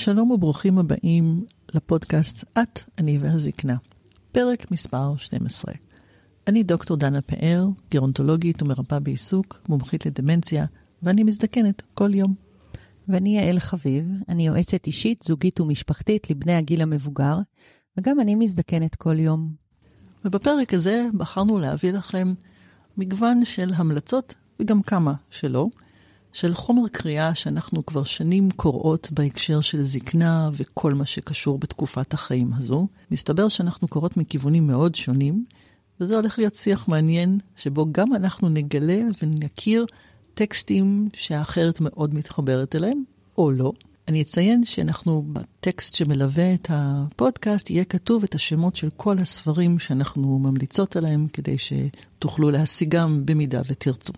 שלום וברוכים הבאים לפודקאסט את, אני והזקנה, פרק מספר 12. אני דוקטור דנה פאר, גרונטולוגית ומרפאה בעיסוק, מומחית לדמנציה, ואני מזדקנת כל יום. ואני יעל חביב, אני יועצת אישית, זוגית ומשפחתית לבני הגיל המבוגר, וגם אני מזדקנת כל יום. ובפרק הזה בחרנו להביא לכם מגוון של המלצות, וגם כמה שלא, של חומר קריאה שאנחנו כבר שנים קוראות בהקשר של זקנה וכל מה שקשור בתקופת החיים הזו. מסתבר שאנחנו קוראות מכיוונים מאוד שונים, וזה הולך להיות שיח מעניין, שבו גם אנחנו נגלה ונכיר טקסטים שהאחרת מאוד מתחברת אליהם, או לא. אני אציין שאנחנו בטקסט שמלווה את הפודקאסט, יהיה כתוב את השמות של כל הספרים שאנחנו ממליצות עליהם, כדי שתוכלו להשיגם במידה ותרצו.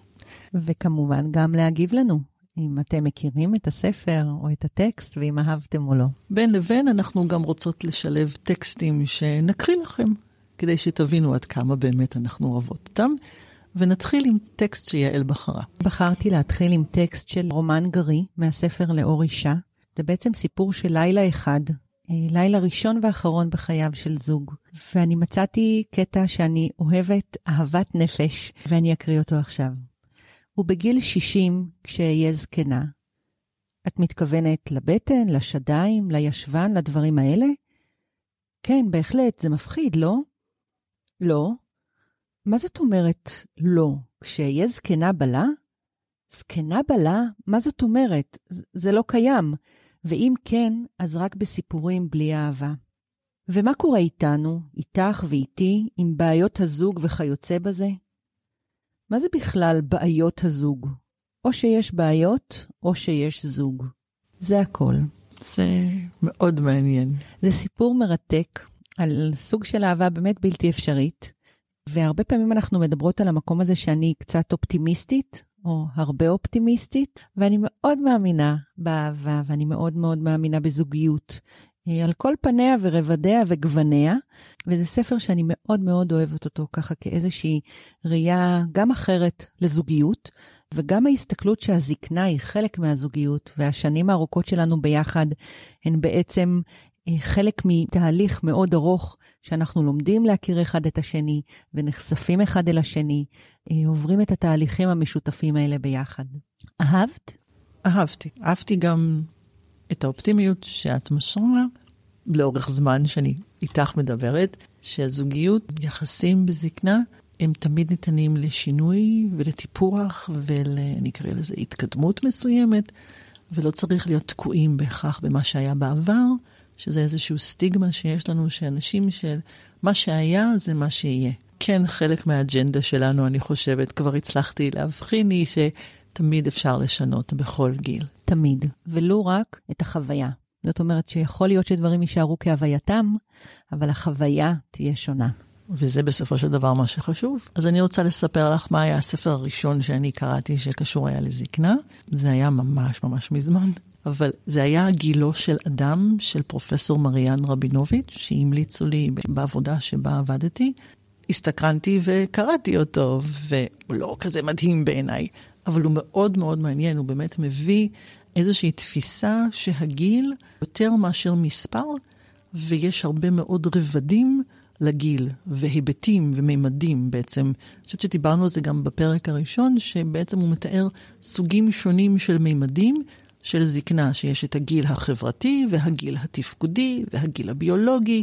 וכמובן גם להגיב לנו, אם אתם מכירים את הספר או את הטקסט, ואם אהבתם או לא. בין לבין אנחנו גם רוצות לשלב טקסטים שנקריא לכם, כדי שתבינו עד כמה באמת אנחנו אוהבות אותם. ונתחיל עם טקסט שיעל בחרה. בחרתי להתחיל עם טקסט של רומן גרי מהספר לאור אישה. זה בעצם סיפור של לילה אחד, אה, לילה ראשון ואחרון בחייו של זוג. ואני מצאתי קטע שאני אוהבת אהבת נפש, ואני אקריא אותו עכשיו. ובגיל 60, כשאהיה זקנה, את מתכוונת לבטן, לשדיים, לישבן, לדברים האלה? כן, בהחלט, זה מפחיד, לא? לא. מה זאת אומרת לא? כשאהיה זקנה בלה? זקנה בלה? מה זאת אומרת? זה לא קיים. ואם כן, אז רק בסיפורים בלי אהבה. ומה קורה איתנו, איתך ואיתי, עם בעיות הזוג וכיוצא בזה? מה זה בכלל בעיות הזוג? או שיש בעיות, או שיש זוג. זה הכל. זה מאוד מעניין. זה סיפור מרתק על סוג של אהבה באמת בלתי אפשרית, והרבה פעמים אנחנו מדברות על המקום הזה שאני קצת אופטימיסטית, או הרבה אופטימיסטית, ואני מאוד מאמינה באהבה, ואני מאוד מאוד מאמינה בזוגיות, על כל פניה ורבדיה וגווניה, וזה ספר שאני מאוד מאוד אוהבת אותו ככה כאיזושהי ראייה גם אחרת לזוגיות, וגם ההסתכלות שהזקנה היא חלק מהזוגיות, והשנים הארוכות שלנו ביחד הן בעצם אה, חלק מתהליך מאוד ארוך, שאנחנו לומדים להכיר אחד את השני, ונחשפים אחד אל השני, אה, עוברים את התהליכים המשותפים האלה ביחד. אהבת? אהבתי. אהבתי גם את האופטימיות שאת משרה לאורך זמן שאני איתך מדברת, שהזוגיות, יחסים בזקנה, הם תמיד ניתנים לשינוי ולטיפוח ול... אני אקרא לזה התקדמות מסוימת, ולא צריך להיות תקועים בהכרח במה שהיה בעבר, שזה איזושהי סטיגמה שיש לנו, שאנשים של מה שהיה זה מה שיהיה. כן, חלק מהאג'נדה שלנו, אני חושבת, כבר הצלחתי להבחין, היא שתמיד אפשר לשנות בכל גיל. תמיד, ולו רק את החוויה. זאת אומרת שיכול להיות שדברים יישארו כהווייתם, אבל החוויה תהיה שונה. וזה בסופו של דבר מה שחשוב. אז אני רוצה לספר לך מה היה הספר הראשון שאני קראתי שקשור היה לזקנה. זה היה ממש ממש מזמן. אבל זה היה גילו של אדם, של פרופסור מריאן רבינוביץ', שהמליצו לי בעבודה שבה עבדתי. הסתקרנתי וקראתי אותו, והוא לא כזה מדהים בעיניי, אבל הוא מאוד מאוד מעניין, הוא באמת מביא איזושהי תפיסה שהגיל יותר מאשר מספר, ויש הרבה מאוד רבדים לגיל, והיבטים וממדים בעצם. אני חושבת שדיברנו על זה גם בפרק הראשון, שבעצם הוא מתאר סוגים שונים של ממדים של זקנה, שיש את הגיל החברתי והגיל התפקודי והגיל הביולוגי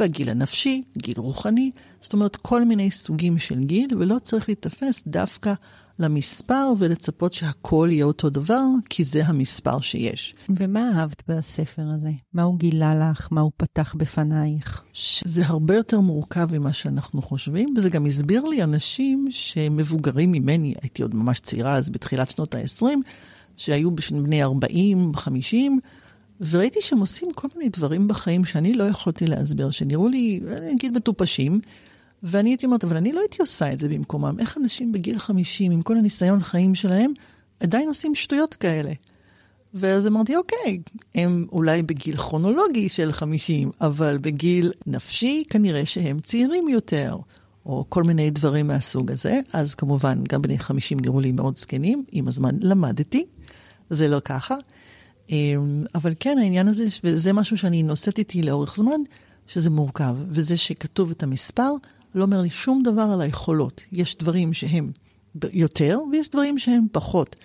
והגיל הנפשי, גיל רוחני. זאת אומרת, כל מיני סוגים של גיל, ולא צריך להיתפס דווקא למספר ולצפות שהכל יהיה אותו דבר, כי זה המספר שיש. ומה אהבת בספר הזה? מה הוא גילה לך? מה הוא פתח בפנייך? זה הרבה יותר מורכב ממה שאנחנו חושבים, וזה גם הסביר לי אנשים שמבוגרים ממני, הייתי עוד ממש צעירה אז בתחילת שנות ה-20, שהיו בני 40, 50, וראיתי שהם עושים כל מיני דברים בחיים שאני לא יכולתי להסביר, שנראו לי, אני אגיד, מטופשים. ואני הייתי אומרת, אבל אני לא הייתי עושה את זה במקומם. איך אנשים בגיל 50, עם כל הניסיון חיים שלהם, עדיין עושים שטויות כאלה? ואז אמרתי, אוקיי, הם אולי בגיל כרונולוגי של 50, אבל בגיל נפשי כנראה שהם צעירים יותר, או כל מיני דברים מהסוג הזה. אז כמובן, גם בני 50 נראו לי מאוד זקנים, עם הזמן למדתי, זה לא ככה. אבל כן, העניין הזה, וזה משהו שאני נושאת איתי לאורך זמן, שזה מורכב. וזה שכתוב את המספר, לא אומר לי שום דבר על היכולות. יש דברים שהם יותר, ויש דברים שהם פחות.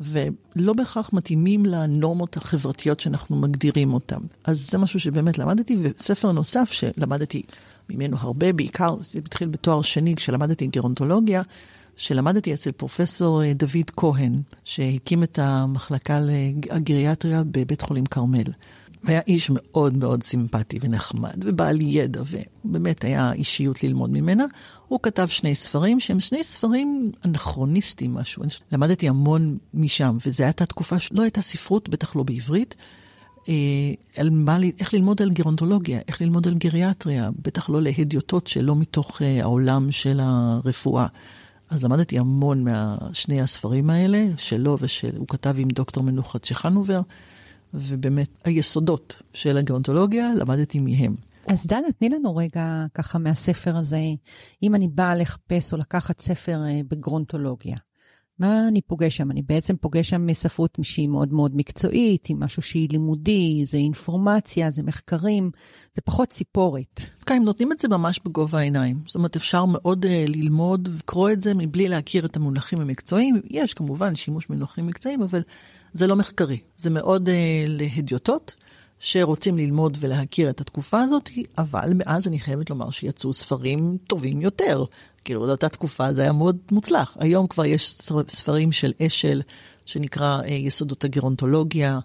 ולא בהכרח מתאימים לנורמות החברתיות שאנחנו מגדירים אותן. אז זה משהו שבאמת למדתי, וספר נוסף שלמדתי ממנו הרבה, בעיקר, זה התחיל בתואר שני כשלמדתי גרונטולוגיה, שלמדתי אצל פרופסור אה, דוד כהן, שהקים את המחלקה לגריאטריה בבית חולים כרמל. היה איש מאוד מאוד סימפטי ונחמד ובעל ידע, ובאמת היה אישיות ללמוד ממנה. הוא כתב שני ספרים שהם שני ספרים אנכרוניסטיים משהו. למדתי המון משם, וזו הייתה תקופה שלא הייתה ספרות, בטח לא בעברית. אה, על מה, איך ללמוד על גרונטולוגיה, איך ללמוד על גריאטריה, בטח לא להדיוטות שלא מתוך אה, העולם של הרפואה. אז למדתי המון מהשני הספרים האלה, שלו ושהוא כתב עם דוקטור מנוחת צ'חנובר. ובאמת היסודות של הגרונטולוגיה למדתי מהם. אז דנה, תני לנו רגע ככה מהספר הזה, אם אני באה לחפש או לקחת ספר אה, בגרונטולוגיה, מה אני פוגש שם? אני בעצם פוגש שם ספרות שהיא מאוד מאוד מקצועית, עם משהו שהיא לימודי, זה אינפורמציה, זה מחקרים, זה פחות ציפורת. כן, הם נותנים את זה ממש בגובה העיניים. זאת אומרת, אפשר מאוד uh, ללמוד ולקרוא את זה מבלי להכיר את המונחים המקצועיים. יש כמובן שימוש במונחים מקצועיים, אבל זה לא מחקרי. זה מאוד uh, להדיוטות. שרוצים ללמוד ולהכיר את התקופה הזאת, אבל מאז אני חייבת לומר שיצאו ספרים טובים יותר. כאילו, באותה תקופה זה היה מאוד מוצלח. היום כבר יש ספרים של אשל, שנקרא אה, יסודות הגרונטולוגיה.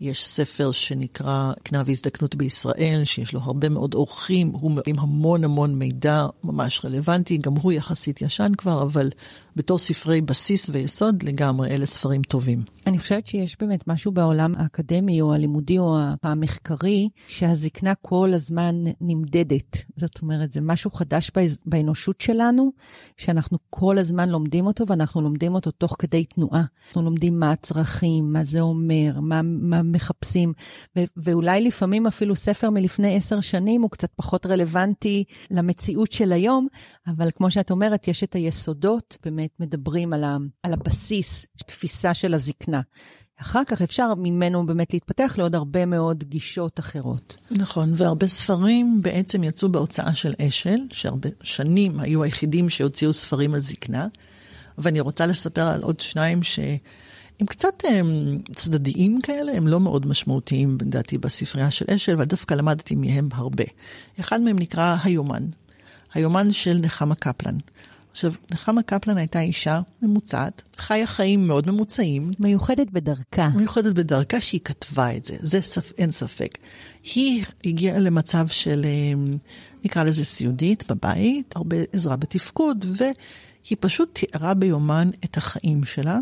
יש ספר שנקרא קנה והזדקנות בישראל, שיש לו הרבה מאוד אורחים, הוא עם המון המון מידע ממש רלוונטי, גם הוא יחסית ישן כבר, אבל בתור ספרי בסיס ויסוד לגמרי, אלה ספרים טובים. אני חושבת שיש באמת משהו בעולם האקדמי או הלימודי או המחקרי, שהזקנה כל הזמן נמדדת. זאת אומרת, זה משהו חדש באנושות שלנו, שאנחנו כל הזמן לומדים אותו, ואנחנו לומדים אותו תוך כדי תנועה. אנחנו לומדים מה הצרכים, מה זה אומר, מה, מה מחפשים, ואולי לפעמים אפילו ספר מלפני עשר שנים הוא קצת פחות רלוונטי למציאות של היום, אבל כמו שאת אומרת, יש את היסודות באמת. באמת מדברים על, ה, על הבסיס, תפיסה של הזקנה. אחר כך אפשר ממנו באמת להתפתח לעוד הרבה מאוד גישות אחרות. נכון, והרבה ספרים בעצם יצאו בהוצאה של אשל, שהרבה שנים היו היחידים שהוציאו ספרים על זקנה, ואני רוצה לספר על עוד שניים שהם קצת הם, צדדיים כאלה, הם לא מאוד משמעותיים, לדעתי, בספרייה של אשל, אבל דווקא למדתי מהם הרבה. אחד מהם נקרא היומן, היומן של נחמה קפלן. עכשיו, נחמה קפלן הייתה אישה ממוצעת, חיה חיים מאוד ממוצעים. מיוחדת בדרכה. מיוחדת בדרכה שהיא כתבה את זה, זה ספ... אין ספק. היא הגיעה למצב של, אמ, נקרא לזה סיעודית בבית, הרבה עזרה בתפקוד, והיא פשוט תיארה ביומן את החיים שלה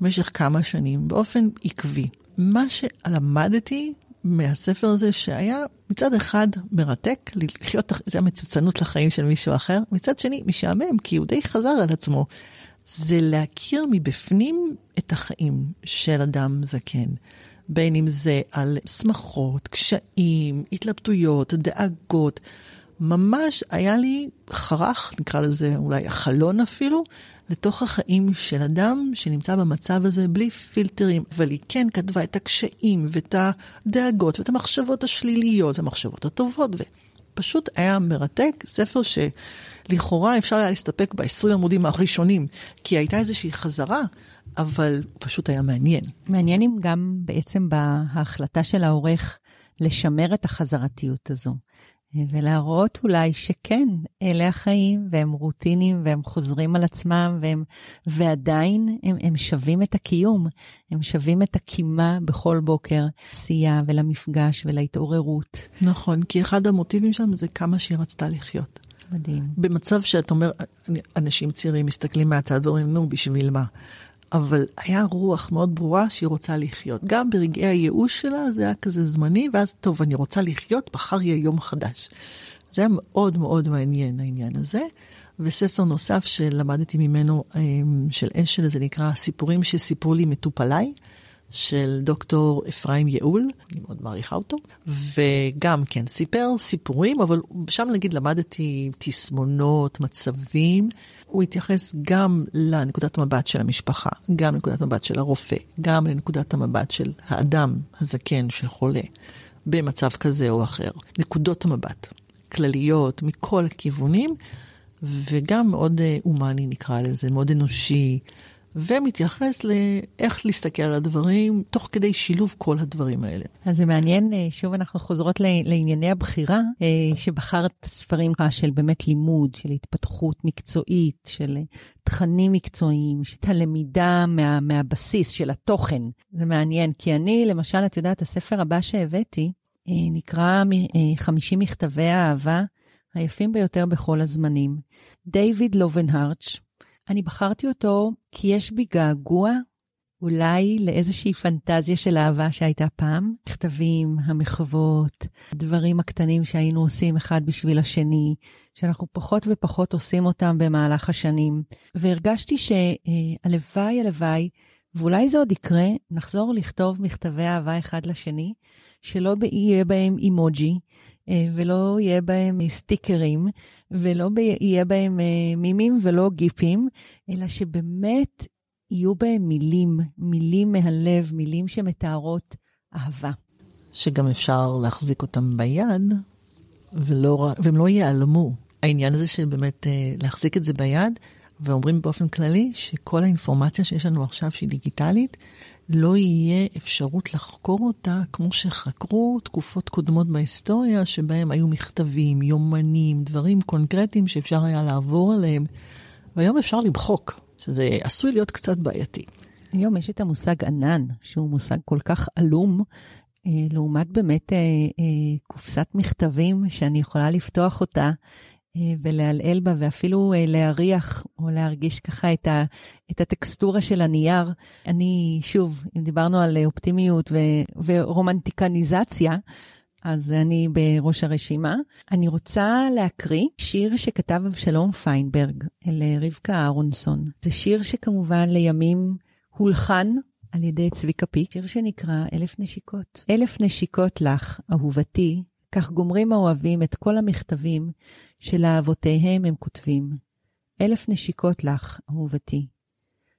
במשך כמה שנים באופן עקבי. מה שלמדתי מהספר הזה שהיה מצד אחד מרתק, לחיות, זה המציצנות לחיים של מישהו אחר, מצד שני משעמם, כי הוא די חזר על עצמו. זה להכיר מבפנים את החיים של אדם זקן. בין אם זה על שמחות, קשיים, התלבטויות, דאגות. ממש היה לי חרך, נקרא לזה אולי החלון אפילו, לתוך החיים של אדם שנמצא במצב הזה בלי פילטרים, אבל היא כן כתבה את הקשיים ואת הדאגות ואת המחשבות השליליות, המחשבות הטובות, ופשוט היה מרתק, ספר שלכאורה אפשר היה להסתפק ב-20 עמודים הראשונים, כי הייתה איזושהי חזרה. אבל פשוט היה מעניין. מעניין אם גם בעצם בהחלטה של העורך לשמר את החזרתיות הזו. ולהראות אולי שכן, אלה החיים, והם רוטינים, והם חוזרים על עצמם, והם, ועדיין הם, הם שווים את הקיום, הם שווים את הקימה בכל בוקר, עשייה ולמפגש ולהתעוררות. נכון, כי אחד המוטיבים שם זה כמה שהיא רצתה לחיות. מדהים. במצב שאת אומר, אנשים צעירים מסתכלים מהצד ואומרים, נו, בשביל מה? אבל היה רוח מאוד ברורה שהיא רוצה לחיות. גם ברגעי הייאוש שלה זה היה כזה זמני, ואז טוב, אני רוצה לחיות, מחר יהיה יום חדש. זה היה מאוד מאוד מעניין העניין הזה. וספר נוסף שלמדתי ממנו, אמ, של אשל, זה נקרא סיפורים שסיפרו לי מטופליי, של דוקטור אפרים יעול, אני מאוד מעריכה אותו, וגם כן סיפר סיפורים, אבל שם נגיד למדתי תסמונות, מצבים. הוא התייחס גם לנקודת המבט של המשפחה, גם לנקודת המבט של הרופא, גם לנקודת המבט של האדם הזקן שחולה במצב כזה או אחר. נקודות המבט כלליות מכל הכיוונים, וגם מאוד אה, הומני נקרא לזה, מאוד אנושי. ומתייחס לאיך להסתכל על הדברים, תוך כדי שילוב כל הדברים האלה. אז זה מעניין, אה, שוב אנחנו חוזרות לענייני הבחירה, אה, שבחרת ספרים של באמת לימוד, של התפתחות מקצועית, של אה, תכנים מקצועיים, של הלמידה מה, מהבסיס, של התוכן. זה מעניין, כי אני, למשל, את יודעת, הספר הבא שהבאתי, נקרא 50 מכתבי האהבה היפים ביותר בכל הזמנים. דייוויד לובנהרץ', אני בחרתי אותו כי יש בי געגוע אולי לאיזושהי פנטזיה של אהבה שהייתה פעם. מכתבים, המחוות, הדברים הקטנים שהיינו עושים אחד בשביל השני, שאנחנו פחות ופחות עושים אותם במהלך השנים. והרגשתי שהלוואי, הלוואי, ואולי זה עוד יקרה, נחזור לכתוב מכתבי אהבה אחד לשני, שלא יהיה בהם אימוג'י, ולא יהיה בהם סטיקרים, ולא יהיה בהם אה, מימים ולא גיפים, אלא שבאמת יהיו בהם מילים, מילים מהלב, מילים שמתארות אהבה. שגם אפשר להחזיק אותם ביד, ולא, והם לא ייעלמו. העניין הזה של באמת אה, להחזיק את זה ביד, ואומרים באופן כללי שכל האינפורמציה שיש לנו עכשיו שהיא דיגיטלית, לא יהיה אפשרות לחקור אותה כמו שחקרו תקופות קודמות בהיסטוריה, שבהם היו מכתבים, יומנים, דברים קונקרטיים שאפשר היה לעבור עליהם, והיום אפשר למחוק, שזה עשוי להיות קצת בעייתי. היום יש את המושג ענן, שהוא מושג כל כך עלום, אה, לעומת באמת אה, אה, קופסת מכתבים שאני יכולה לפתוח אותה ולעלעל בה ואפילו אה, להריח או להרגיש ככה את, ה, את הטקסטורה של הנייר. אני, שוב, אם דיברנו על אופטימיות ו, ורומנטיקניזציה, אז אני בראש הרשימה. אני רוצה להקריא שיר שכתב אבשלום פיינברג אל רבקה אהרונסון. זה שיר שכמובן לימים הולחן על ידי צביקה פיק, שיר שנקרא אלף נשיקות. אלף נשיקות לך, אהובתי, כך גומרים האוהבים את כל המכתבים שלאהבותיהם הם כותבים. אלף נשיקות לך, אהובתי.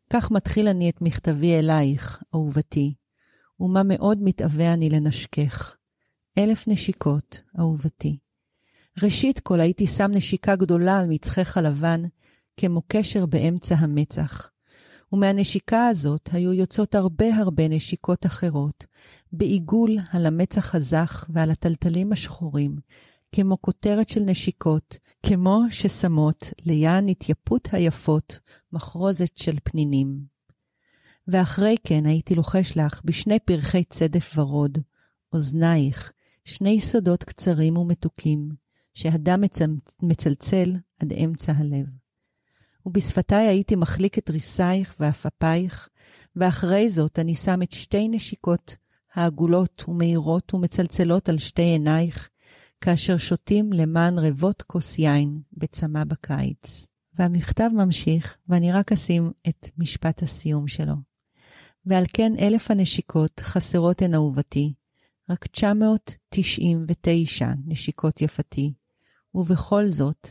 כך מתחיל אני את מכתבי אלייך, אהובתי, ומה מאוד מתאווה אני לנשקך. אלף נשיקות, אהובתי. ראשית כל הייתי שם נשיקה גדולה על מצחך הלבן, כמו קשר באמצע המצח. ומהנשיקה הזאת היו יוצאות הרבה הרבה נשיקות אחרות, בעיגול על המצח הזך ועל הטלטלים השחורים, כמו כותרת של נשיקות, כמו ששמות ליען התייפות היפות מחרוזת של פנינים. ואחרי כן הייתי לוחש לך בשני פרחי צדף ורוד, אוזנייך, שני סודות קצרים ומתוקים, שהדם מצלצל עד אמצע הלב. ובשפתיי הייתי מחליק את ריסייך ועפעפייך, ואחרי זאת אני שם את שתי נשיקות העגולות ומהירות ומצלצלות על שתי עינייך, כאשר שותים למען רבות כוס יין בצמא בקיץ. והמכתב ממשיך, ואני רק אשים את משפט הסיום שלו. ועל כן אלף הנשיקות חסרות הן אהובתי, רק 999 נשיקות יפתי, ובכל זאת,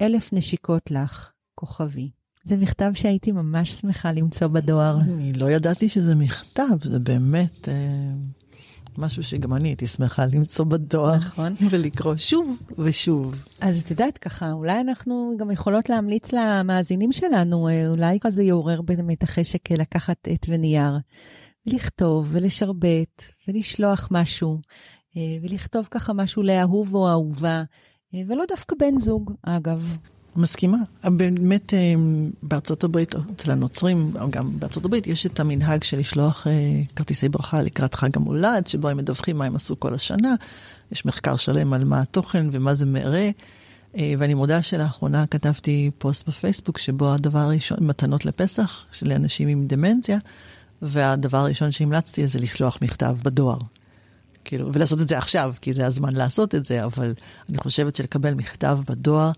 אלף נשיקות לך, כוכבי. זה מכתב שהייתי ממש שמחה למצוא בדואר. אני לא ידעתי שזה מכתב, זה באמת אה, משהו שגם אני הייתי שמחה למצוא בדואר. נכון. ולקרוא שוב ושוב. אז את יודעת ככה, אולי אנחנו גם יכולות להמליץ למאזינים שלנו, אה, אולי זה יעורר באמת החשק לקחת עט ונייר, לכתוב ולשרבט ולשלוח משהו, אה, ולכתוב ככה משהו לאהוב או אהובה, אה, ולא דווקא בן זוג, אגב. מסכימה. באמת אה, בארצות הברית, אצל הנוצרים, גם בארצות הברית, יש את המנהג של לשלוח אה, כרטיסי ברכה לקראת חג המולד, שבו הם מדווחים מה הם עשו כל השנה. יש מחקר שלם על מה התוכן ומה זה מראה. אה, ואני מודה שלאחרונה כתבתי פוסט בפייסבוק, שבו הדבר הראשון, מתנות לפסח, של אנשים עם דמנציה, והדבר הראשון שהמלצתי זה לשלוח מכתב בדואר. כאילו, ולעשות את זה עכשיו, כי זה הזמן לעשות את זה, אבל אני חושבת שלקבל מכתב בדואר,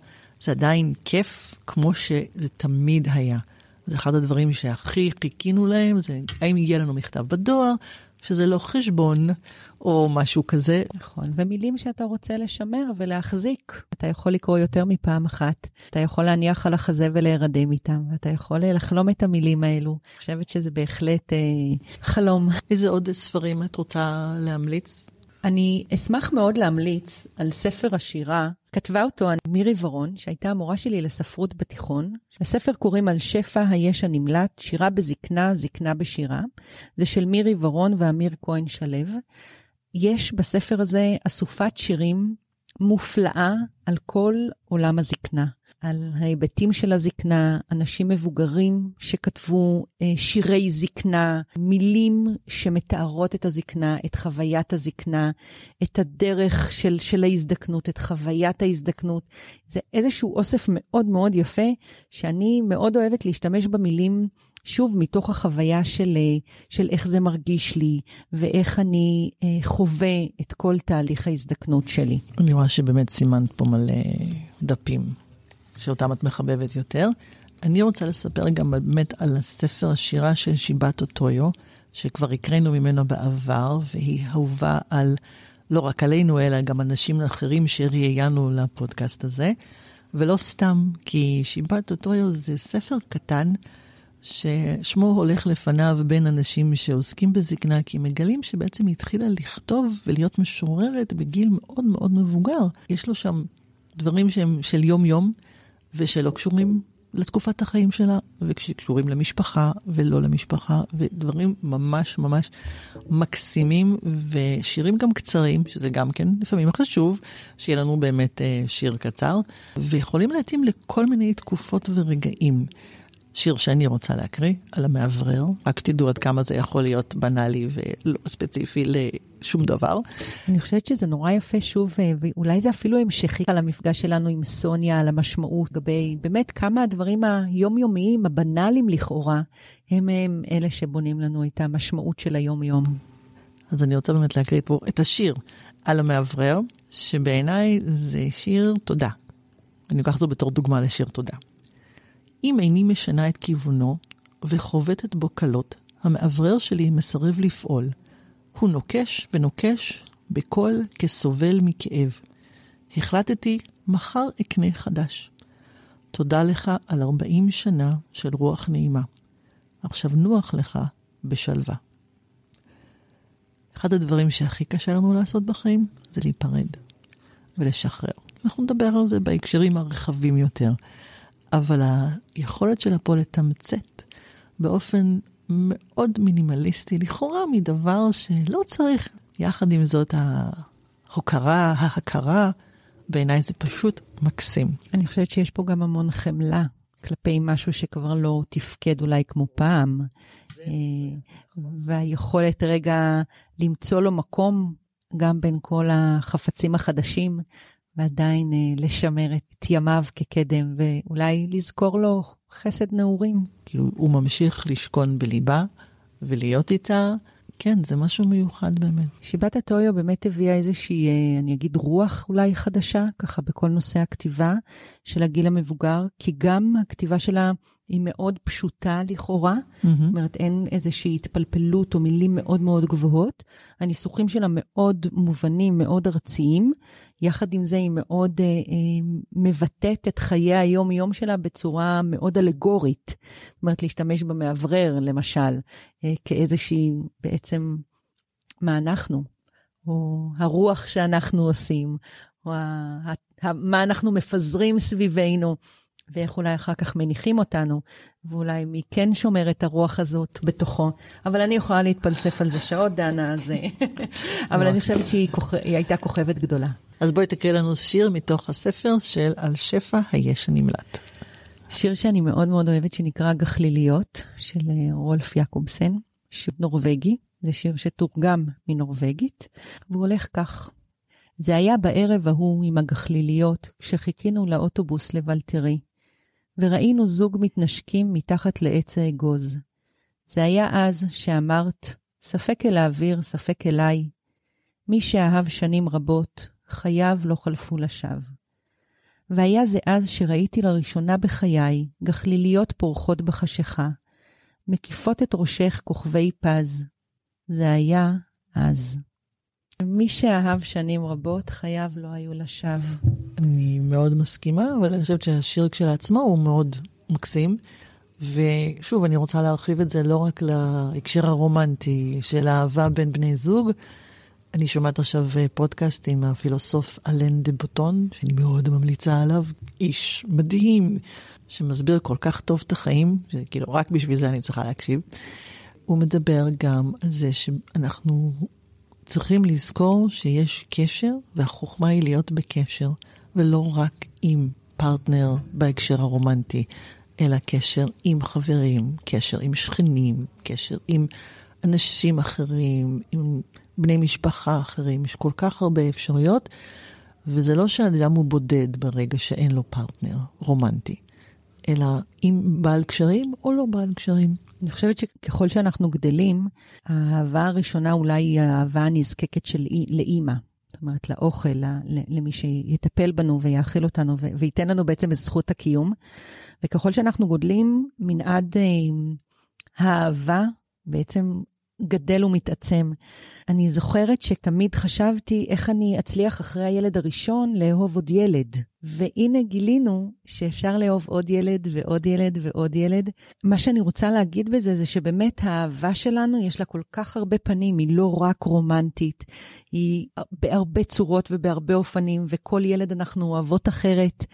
זה עדיין כיף כמו שזה תמיד היה. זה אחד הדברים שהכי חיכינו להם, זה האם יהיה לנו מכתב בדואר, שזה לא חשבון או משהו כזה. נכון, ומילים שאתה רוצה לשמר ולהחזיק. אתה יכול לקרוא יותר מפעם אחת, אתה יכול להניח על החזה ולהירדם איתם, ואתה יכול לחלום את המילים האלו. אני חושבת שזה בהחלט אה, חלום. איזה עוד ספרים את רוצה להמליץ? אני אשמח מאוד להמליץ על ספר השירה. כתבה אותו מירי ורון, שהייתה המורה שלי לספרות בתיכון. הספר קוראים על שפע היש הנמלט, שירה בזקנה, זקנה בשירה. זה של מירי ורון ואמיר כהן שלו. יש בספר הזה אסופת שירים מופלאה על כל עולם הזקנה. על ההיבטים של הזקנה, אנשים מבוגרים שכתבו אה, שירי זקנה, מילים שמתארות את הזקנה, את חוויית הזקנה, את הדרך של, של ההזדקנות, את חוויית ההזדקנות. זה איזשהו אוסף מאוד מאוד יפה, שאני מאוד אוהבת להשתמש במילים שוב, מתוך החוויה של, אה, של איך זה מרגיש לי, ואיך אני אה, חווה את כל תהליך ההזדקנות שלי. אני רואה שבאמת סימנת פה מלא דפים. שאותם את מחבבת יותר. אני רוצה לספר גם באמת על הספר השירה של שיבטו טויו, שכבר הקראנו ממנו בעבר, והיא אהובה על, לא רק עלינו, אלא גם אנשים אחרים שראיינו לפודקאסט הזה. ולא סתם, כי שיבטו טויו זה ספר קטן, ששמו הולך לפניו בין אנשים שעוסקים בזקנה, כי מגלים שבעצם היא התחילה לכתוב ולהיות משוררת בגיל מאוד מאוד מבוגר. יש לו שם דברים שהם של יום-יום, ושלא קשורים לתקופת החיים שלה, וקשורים למשפחה ולא למשפחה, ודברים ממש ממש מקסימים, ושירים גם קצרים, שזה גם כן לפעמים חשוב, שיהיה לנו באמת אה, שיר קצר, ויכולים להתאים לכל מיני תקופות ורגעים. שיר שאני רוצה להקריא, על המאוורר, רק תדעו עד כמה זה יכול להיות בנאלי ולא ספציפי לשום דבר. אני חושבת שזה נורא יפה שוב, אה, ואולי זה אפילו המשכי על המפגש שלנו עם סוניה, על המשמעות, לגבי באמת כמה הדברים היומיומיים, הבנאליים לכאורה, הם, הם אלה שבונים לנו את המשמעות של היום-יום. אז אני רוצה באמת להקריא פה את השיר על המאוורר, שבעיניי זה שיר תודה. אני לוקחת אותו בתור דוגמה לשיר תודה. אם איני משנה את כיוונו וחובטת בו קלות, המאוורר שלי מסרב לפעול. הוא נוקש ונוקש בקול כסובל מכאב. החלטתי, מחר אקנה חדש. תודה לך על ארבעים שנה של רוח נעימה. עכשיו נוח לך בשלווה. אחד הדברים שהכי קשה לנו לעשות בחיים זה להיפרד ולשחרר. אנחנו נדבר על זה בהקשרים הרחבים יותר. אבל היכולת שלה פה לתמצת באופן מאוד מינימליסטי, לכאורה מדבר שלא צריך. יחד עם זאת, ההוקרה, ההכרה, בעיניי זה פשוט מקסים. אני חושבת שיש פה גם המון חמלה כלפי משהו שכבר לא תפקד אולי כמו פעם. אה, והיכולת רגע למצוא לו מקום גם בין כל החפצים החדשים ועדיין אה, לשמר את ימיו כקדם, ואולי לזכור לו חסד נעורים. כאילו, הוא ממשיך לשכון בליבה ולהיות איתה. כן, זה משהו מיוחד באמת. שיבת הטויו באמת הביאה איזושהי, אה, אני אגיד, רוח אולי חדשה, ככה בכל נושא הכתיבה של הגיל המבוגר, כי גם הכתיבה שלה היא מאוד פשוטה לכאורה, mm-hmm. זאת אומרת, אין איזושהי התפלפלות או מילים מאוד מאוד גבוהות. הניסוחים שלה מאוד מובנים, מאוד ארציים. יחד עם זה היא מאוד אה, אה, מבטאת את חיי היום-יום שלה בצורה מאוד אלגורית. זאת אומרת, להשתמש במאוורר, למשל, אה, כאיזושהי, בעצם, מה אנחנו, או הרוח שאנחנו עושים, או ה, ה, מה אנחנו מפזרים סביבנו. ואיך אולי אחר כך מניחים אותנו, ואולי מי כן שומר את הרוח הזאת בתוכו. אבל אני יכולה להתפלסף על זה שעות, דנה, אז... אבל אני חושבת שהיא כוכ... הייתה כוכבת גדולה. אז בואי תקריא לנו שיר מתוך הספר של על שפע היש הנמלט. שיר שאני מאוד מאוד אוהבת, שנקרא גחליליות, של אה, רולף יעקובסן, שיר נורבגי. זה שיר שתורגם מנורבגית, והוא הולך כך. זה היה בערב ההוא עם הגחליליות, כשחיכינו לאוטובוס לבלטרי. וראינו זוג מתנשקים מתחת לעץ האגוז. זה היה אז שאמרת, ספק אל האוויר, ספק אליי. מי שאהב שנים רבות, חייו לא חלפו לשווא. והיה זה אז שראיתי לראשונה בחיי גחליליות פורחות בחשיכה, מקיפות את ראשך כוכבי פז. זה היה אז. מי שאהב שנים רבות, חייו לא היו לשווא. אני מאוד מסכימה, אבל אני חושבת שהשיר כשלעצמו הוא מאוד מקסים. ושוב, אני רוצה להרחיב את זה לא רק להקשר הרומנטי של אהבה בין בני זוג. אני שומעת עכשיו פודקאסט עם הפילוסוף אלן דה בוטון, שאני מאוד ממליצה עליו, איש מדהים, שמסביר כל כך טוב את החיים, שכאילו רק בשביל זה אני צריכה להקשיב. הוא מדבר גם על זה שאנחנו צריכים לזכור שיש קשר, והחוכמה היא להיות בקשר, ולא רק עם פרטנר בהקשר הרומנטי, אלא קשר עם חברים, קשר עם שכנים, קשר עם אנשים אחרים, עם בני משפחה אחרים. יש כל כך הרבה אפשרויות, וזה לא שהאדם הוא בודד ברגע שאין לו פרטנר רומנטי, אלא עם בעל קשרים או לא בעל קשרים. אני חושבת שככל שאנחנו גדלים, האהבה הראשונה אולי היא האהבה הנזקקת של לאימא. זאת אומרת, לאוכל, למי שיטפל בנו ויאכיל אותנו וייתן לנו בעצם את זכות הקיום. וככל שאנחנו גודלים, מנעד אה, האהבה בעצם גדל ומתעצם. אני זוכרת שתמיד חשבתי איך אני אצליח אחרי הילד הראשון לאהוב עוד ילד. והנה גילינו שאפשר לאהוב עוד ילד ועוד ילד ועוד ילד. מה שאני רוצה להגיד בזה זה שבאמת האהבה שלנו יש לה כל כך הרבה פנים, היא לא רק רומנטית, היא בהרבה צורות ובהרבה אופנים, וכל ילד אנחנו אוהבות אחרת.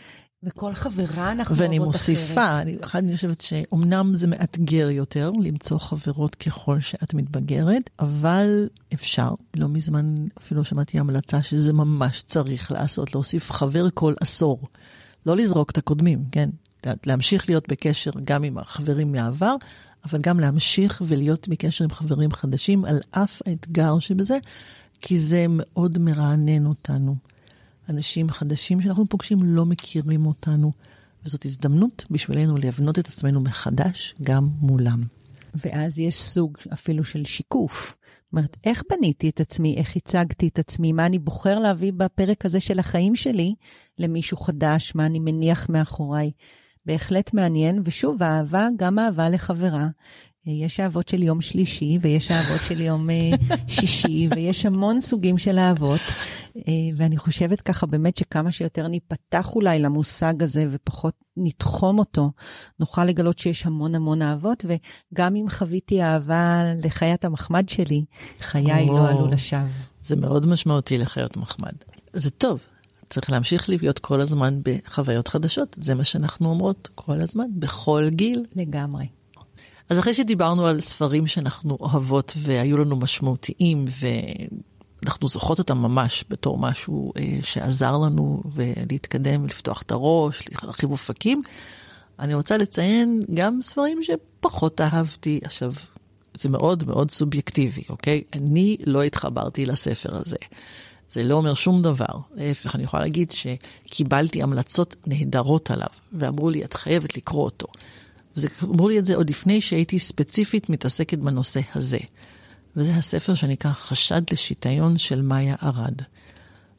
וכל חברה אנחנו ואני מוסיפה, אני, אני חושבת שאומנם זה מאתגר יותר למצוא חברות ככל שאת מתבגרת, אבל אפשר. לא מזמן אפילו שמעתי המלצה שזה ממש צריך לעשות, להוסיף חבר כל עשור. לא לזרוק את הקודמים, כן? להמשיך להיות בקשר גם עם החברים מהעבר, אבל גם להמשיך ולהיות בקשר עם חברים חדשים, על אף האתגר שבזה, כי זה מאוד מרענן אותנו. אנשים חדשים שאנחנו פוגשים לא מכירים אותנו, וזאת הזדמנות בשבילנו לבנות את עצמנו מחדש גם מולם. ואז יש סוג אפילו של שיקוף. זאת אומרת, איך בניתי את עצמי, איך הצגתי את עצמי, מה אני בוחר להביא בפרק הזה של החיים שלי למישהו חדש, מה אני מניח מאחוריי. בהחלט מעניין, ושוב, אהבה, גם אהבה לחברה, יש אהבות של יום שלישי, ויש אהבות של יום אה, שישי, ויש המון סוגים של אהבות. אה, ואני חושבת ככה באמת שכמה שיותר ניפתח אולי למושג הזה ופחות נתחום אותו, נוכל לגלות שיש המון המון אהבות, וגם אם חוויתי אהבה לחיית המחמד שלי, חיי לא עלו לשווא. זה מאוד משמעותי לחיות מחמד. זה טוב, צריך להמשיך להיות כל הזמן בחוויות חדשות, זה מה שאנחנו אומרות כל הזמן, בכל גיל. לגמרי. אז אחרי שדיברנו על ספרים שאנחנו אוהבות והיו לנו משמעותיים ואנחנו זוכרות אותם ממש בתור משהו אה, שעזר לנו ולהתקדם ולפתוח את הראש, להרחיב אופקים, אני רוצה לציין גם ספרים שפחות אהבתי. עכשיו, זה מאוד מאוד סובייקטיבי, אוקיי? אני לא התחברתי לספר הזה. זה לא אומר שום דבר. להפך, אני יכולה להגיד שקיבלתי המלצות נהדרות עליו, ואמרו לי, את חייבת לקרוא אותו. אמרו לי את זה עוד לפני שהייתי ספציפית מתעסקת בנושא הזה. וזה הספר שנקרא חשד לשיטיון של מאיה ארד.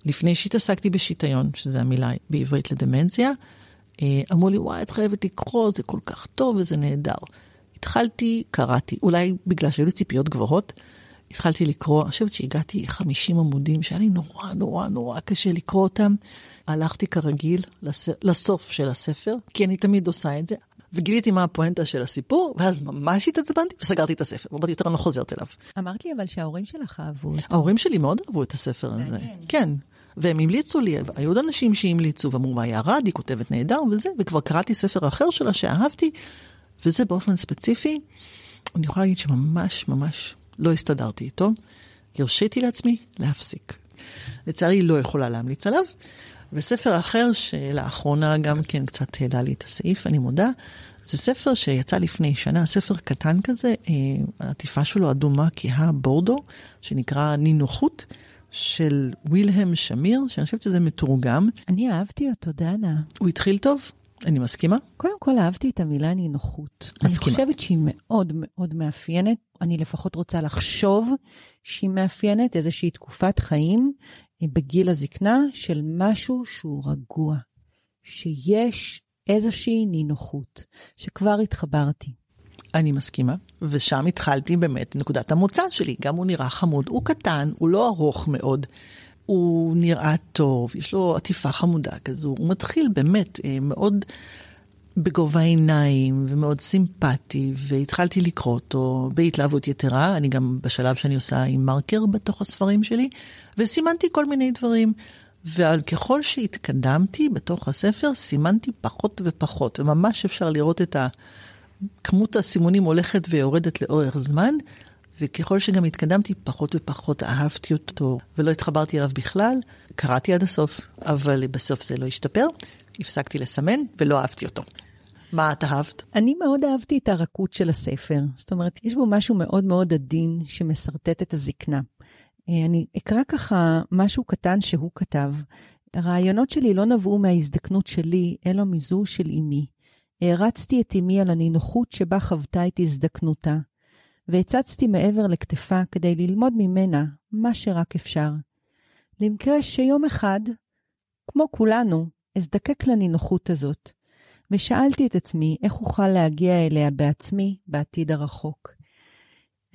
לפני שהתעסקתי בשיטיון, שזה המילה בעברית לדמנציה, אה, אמרו לי, וואי, את חייבת לקרוא, זה כל כך טוב וזה נהדר. התחלתי, קראתי, אולי בגלל שהיו לי ציפיות גבוהות, התחלתי לקרוא, אני חושבת שהגעתי 50 עמודים שהיה לי נורא נורא נורא קשה לקרוא אותם. הלכתי כרגיל לס... לסוף של הספר, כי אני תמיד עושה את זה. וגיליתי מה הפואנטה של הסיפור, ואז ממש התעצבנתי וסגרתי את הספר, ואמרתי יותר אני לא חוזרת אליו. אמרת לי אבל שההורים שלך אהבו אותו. ההורים שלי מאוד אהבו את הספר הזה, כן. והם המליצו לי, היו עוד אנשים שהמליצו ואמרו מה ירד, היא כותבת נהדר וזה, וכבר קראתי ספר אחר שלה שאהבתי, וזה באופן ספציפי, אני יכולה להגיד שממש ממש לא הסתדרתי איתו, הרשיתי לעצמי להפסיק. לצערי לא יכולה להמליץ עליו. וספר אחר שלאחרונה גם כן קצת העלה לי את הסעיף, אני מודה, זה ספר שיצא לפני שנה, ספר קטן כזה, אה, העטיפה שלו אדומה כהה בורדו, שנקרא נינוחות. של וילהם שמיר, שאני חושבת שזה מתורגם. אני אהבתי אותו, דנה. הוא התחיל טוב, אני מסכימה. קודם כל אהבתי את המילה נינוחות. מסכימה. אני חושבת שהיא מאוד מאוד מאפיינת, אני לפחות רוצה לחשוב שהיא מאפיינת איזושהי תקופת חיים בגיל הזקנה של משהו שהוא רגוע, שיש איזושהי נינוחות, שכבר התחברתי. אני מסכימה, ושם התחלתי באמת נקודת המוצא שלי. גם הוא נראה חמוד, הוא קטן, הוא לא ארוך מאוד, הוא נראה טוב, יש לו עטיפה חמודה כזו, הוא מתחיל באמת אה, מאוד בגובה העיניים ומאוד סימפטי, והתחלתי לקרוא אותו בהתלהבות יתרה, אני גם בשלב שאני עושה עם מרקר בתוך הספרים שלי, וסימנתי כל מיני דברים. וככל שהתקדמתי בתוך הספר, סימנתי פחות ופחות, וממש אפשר לראות את כמות הסימונים הולכת ויורדת לאורך זמן, וככל שגם התקדמתי, פחות ופחות אהבתי אותו, ולא התחברתי אליו בכלל. קראתי עד הסוף, אבל בסוף זה לא השתפר. הפסקתי לסמן ולא אהבתי אותו. מה את אהבת? אני מאוד אהבתי את הרכות של הספר. זאת אומרת, יש בו משהו מאוד מאוד עדין שמשרטט את הזקנה. אה, אני אקרא ככה משהו קטן שהוא כתב. הרעיונות שלי לא נבעו מההזדקנות שלי, אלא מזו של אמי. הערצתי את אמי על הנינוחות שבה חוותה את הזדקנותה, והצצתי מעבר לכתפה כדי ללמוד ממנה מה שרק אפשר. למקרה שיום אחד, כמו כולנו, אזדקק לנינוחות הזאת, ושאלתי את עצמי איך אוכל להגיע אליה בעצמי בעתיד הרחוק.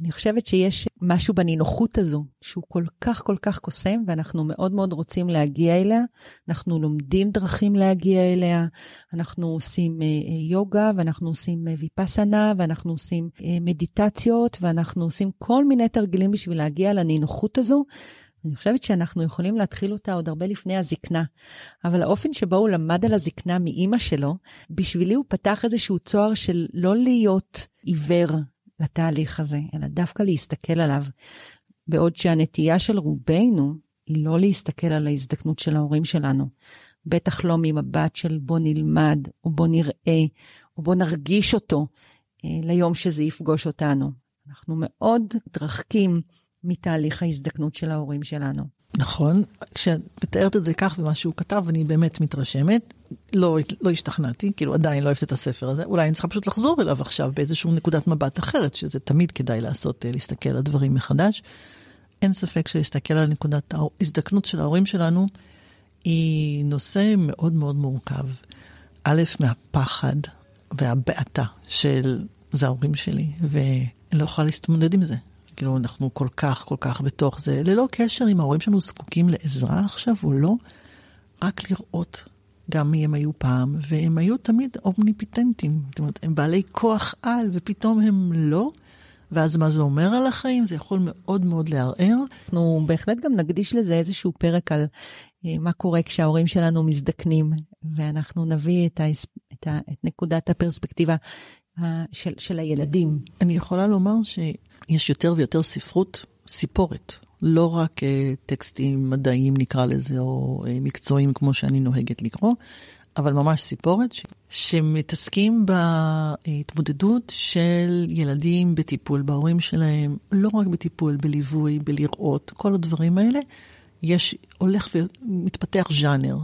אני חושבת שיש משהו בנינוחות הזו שהוא כל כך כל כך קוסם, ואנחנו מאוד מאוד רוצים להגיע אליה. אנחנו לומדים דרכים להגיע אליה, אנחנו עושים אה, אה, יוגה, ואנחנו עושים אה, ויפסנה, ואנחנו עושים מדיטציות, ואנחנו עושים כל מיני תרגילים בשביל להגיע לנינוחות הזו. אני חושבת שאנחנו יכולים להתחיל אותה עוד הרבה לפני הזקנה, אבל האופן שבו הוא למד על הזקנה מאימא שלו, בשבילי הוא פתח איזשהו צוהר של לא להיות עיוור לתהליך הזה, אלא דווקא להסתכל עליו. בעוד שהנטייה של רובנו היא לא להסתכל על ההזדקנות של ההורים שלנו. בטח לא ממבט של בוא נלמד, או בוא נראה, או בוא נרגיש אותו אה, ליום שזה יפגוש אותנו. אנחנו מאוד מתרחקים מתהליך ההזדקנות של ההורים שלנו. נכון, כשאת מתארת את זה כך ומה שהוא כתב, אני באמת מתרשמת. לא, לא השתכנעתי, כאילו עדיין לא אוהבת את הספר הזה, אולי אני צריכה פשוט לחזור אליו עכשיו באיזושהי נקודת מבט אחרת, שזה תמיד כדאי לעשות, אה, להסתכל על הדברים מחדש. אין ספק שלהסתכל על נקודת ההזדקנות של ההורים שלנו, היא נושא מאוד מאוד מורכב. א', מהפחד והבעתה של זה ההורים שלי, ואני לא יכולה להסתמודד עם זה. כאילו, אנחנו כל כך, כל כך בתוך זה, ללא קשר אם ההורים שלנו זקוקים לעזרה עכשיו או לא, רק לראות גם מי הם היו פעם, והם היו תמיד אומניפיטנטים. זאת אומרת, הם בעלי כוח על, ופתאום הם לא. ואז מה זה אומר על החיים? זה יכול מאוד מאוד לערער. אנחנו בהחלט גם נקדיש לזה איזשהו פרק על אה, מה קורה כשההורים שלנו מזדקנים, ואנחנו נביא את, ה, את, ה, את נקודת הפרספקטיבה של, של הילדים. אני יכולה לומר שיש יותר ויותר ספרות, סיפורת, לא רק uh, טקסטים מדעיים נקרא לזה, או uh, מקצועיים כמו שאני נוהגת לקרוא, אבל ממש סיפורת ש... שמתעסקים בהתמודדות של ילדים בטיפול בהורים שלהם, לא רק בטיפול, בליווי, בלראות, כל הדברים האלה. יש, הולך ומתפתח ז'אנר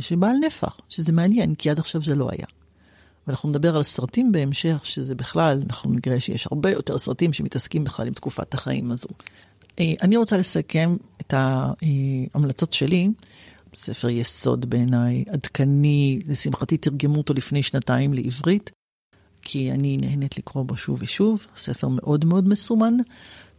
שבעל נפח, שזה מעניין, כי עד עכשיו זה לא היה. ואנחנו נדבר על סרטים בהמשך, שזה בכלל, אנחנו נראה שיש הרבה יותר סרטים שמתעסקים בכלל עם תקופת החיים הזו. אה, אני רוצה לסכם את ההמלצות שלי. ספר יסוד בעיניי, עדכני, לשמחתי תרגמו אותו לפני שנתיים לעברית, כי אני נהנית לקרוא בו שוב ושוב, ספר מאוד מאוד מסומן,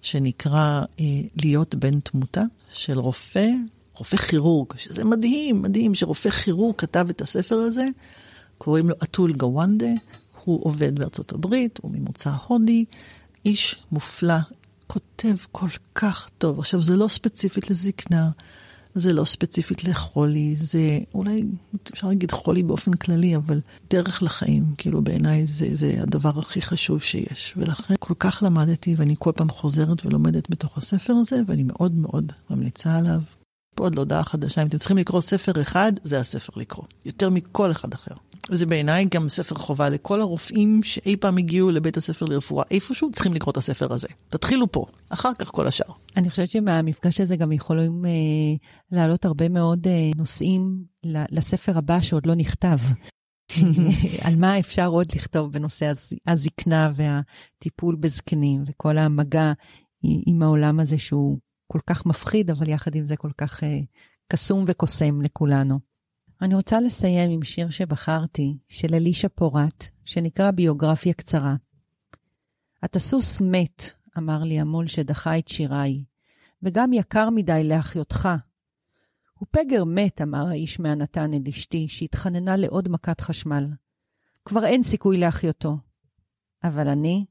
שנקרא אה, להיות בן תמותה, של רופא, רופא כירורג, שזה מדהים, מדהים שרופא כירורג כתב את הספר הזה. קוראים לו אטול גוונדה, הוא עובד בארצות הברית, הוא ממוצא הודי, איש מופלא, כותב כל כך טוב. עכשיו, זה לא ספציפית לזקנה, זה לא ספציפית לחולי, זה אולי, אפשר להגיד חולי באופן כללי, אבל דרך לחיים, כאילו בעיניי זה, זה הדבר הכי חשוב שיש. ולכן כל כך למדתי, ואני כל פעם חוזרת ולומדת בתוך הספר הזה, ואני מאוד מאוד ממליצה עליו. עוד להודעה חדשה, אם אתם צריכים לקרוא ספר אחד, זה הספר לקרוא. יותר מכל אחד אחר. וזה בעיניי גם ספר חובה לכל הרופאים שאי פעם הגיעו לבית הספר לרפואה איפשהו, צריכים לקרוא את הספר הזה. תתחילו פה, אחר כך כל השאר. אני חושבת שמהמפגש הזה גם יכולים אה, לעלות הרבה מאוד אה, נושאים לספר הבא שעוד לא נכתב. על מה אפשר עוד לכתוב בנושא הזקנה והטיפול בזקנים וכל המגע עם העולם הזה שהוא כל כך מפחיד, אבל יחד עם זה כל כך אה, קסום וקוסם לכולנו. אני רוצה לסיים עם שיר שבחרתי, של אלישע פורט, שנקרא ביוגרפיה קצרה. אתה סוס מת, אמר לי המול שדחה את שיריי, וגם יקר מדי לאחיותך. הוא פגר מת, אמר האיש מהנתן אל אשתי, שהתחננה לעוד מכת חשמל. כבר אין סיכוי לאחיותו. אבל אני,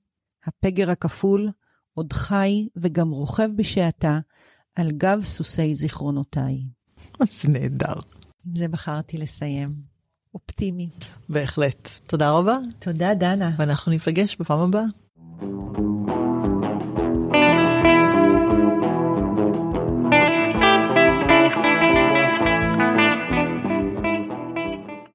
הפגר הכפול, עוד חי וגם רוכב בשעתה על גב סוסי זיכרונותיי. זה נהדר. זה בחרתי לסיים. אופטימי. בהחלט. תודה רבה. תודה, דנה. ואנחנו ניפגש בפעם הבאה.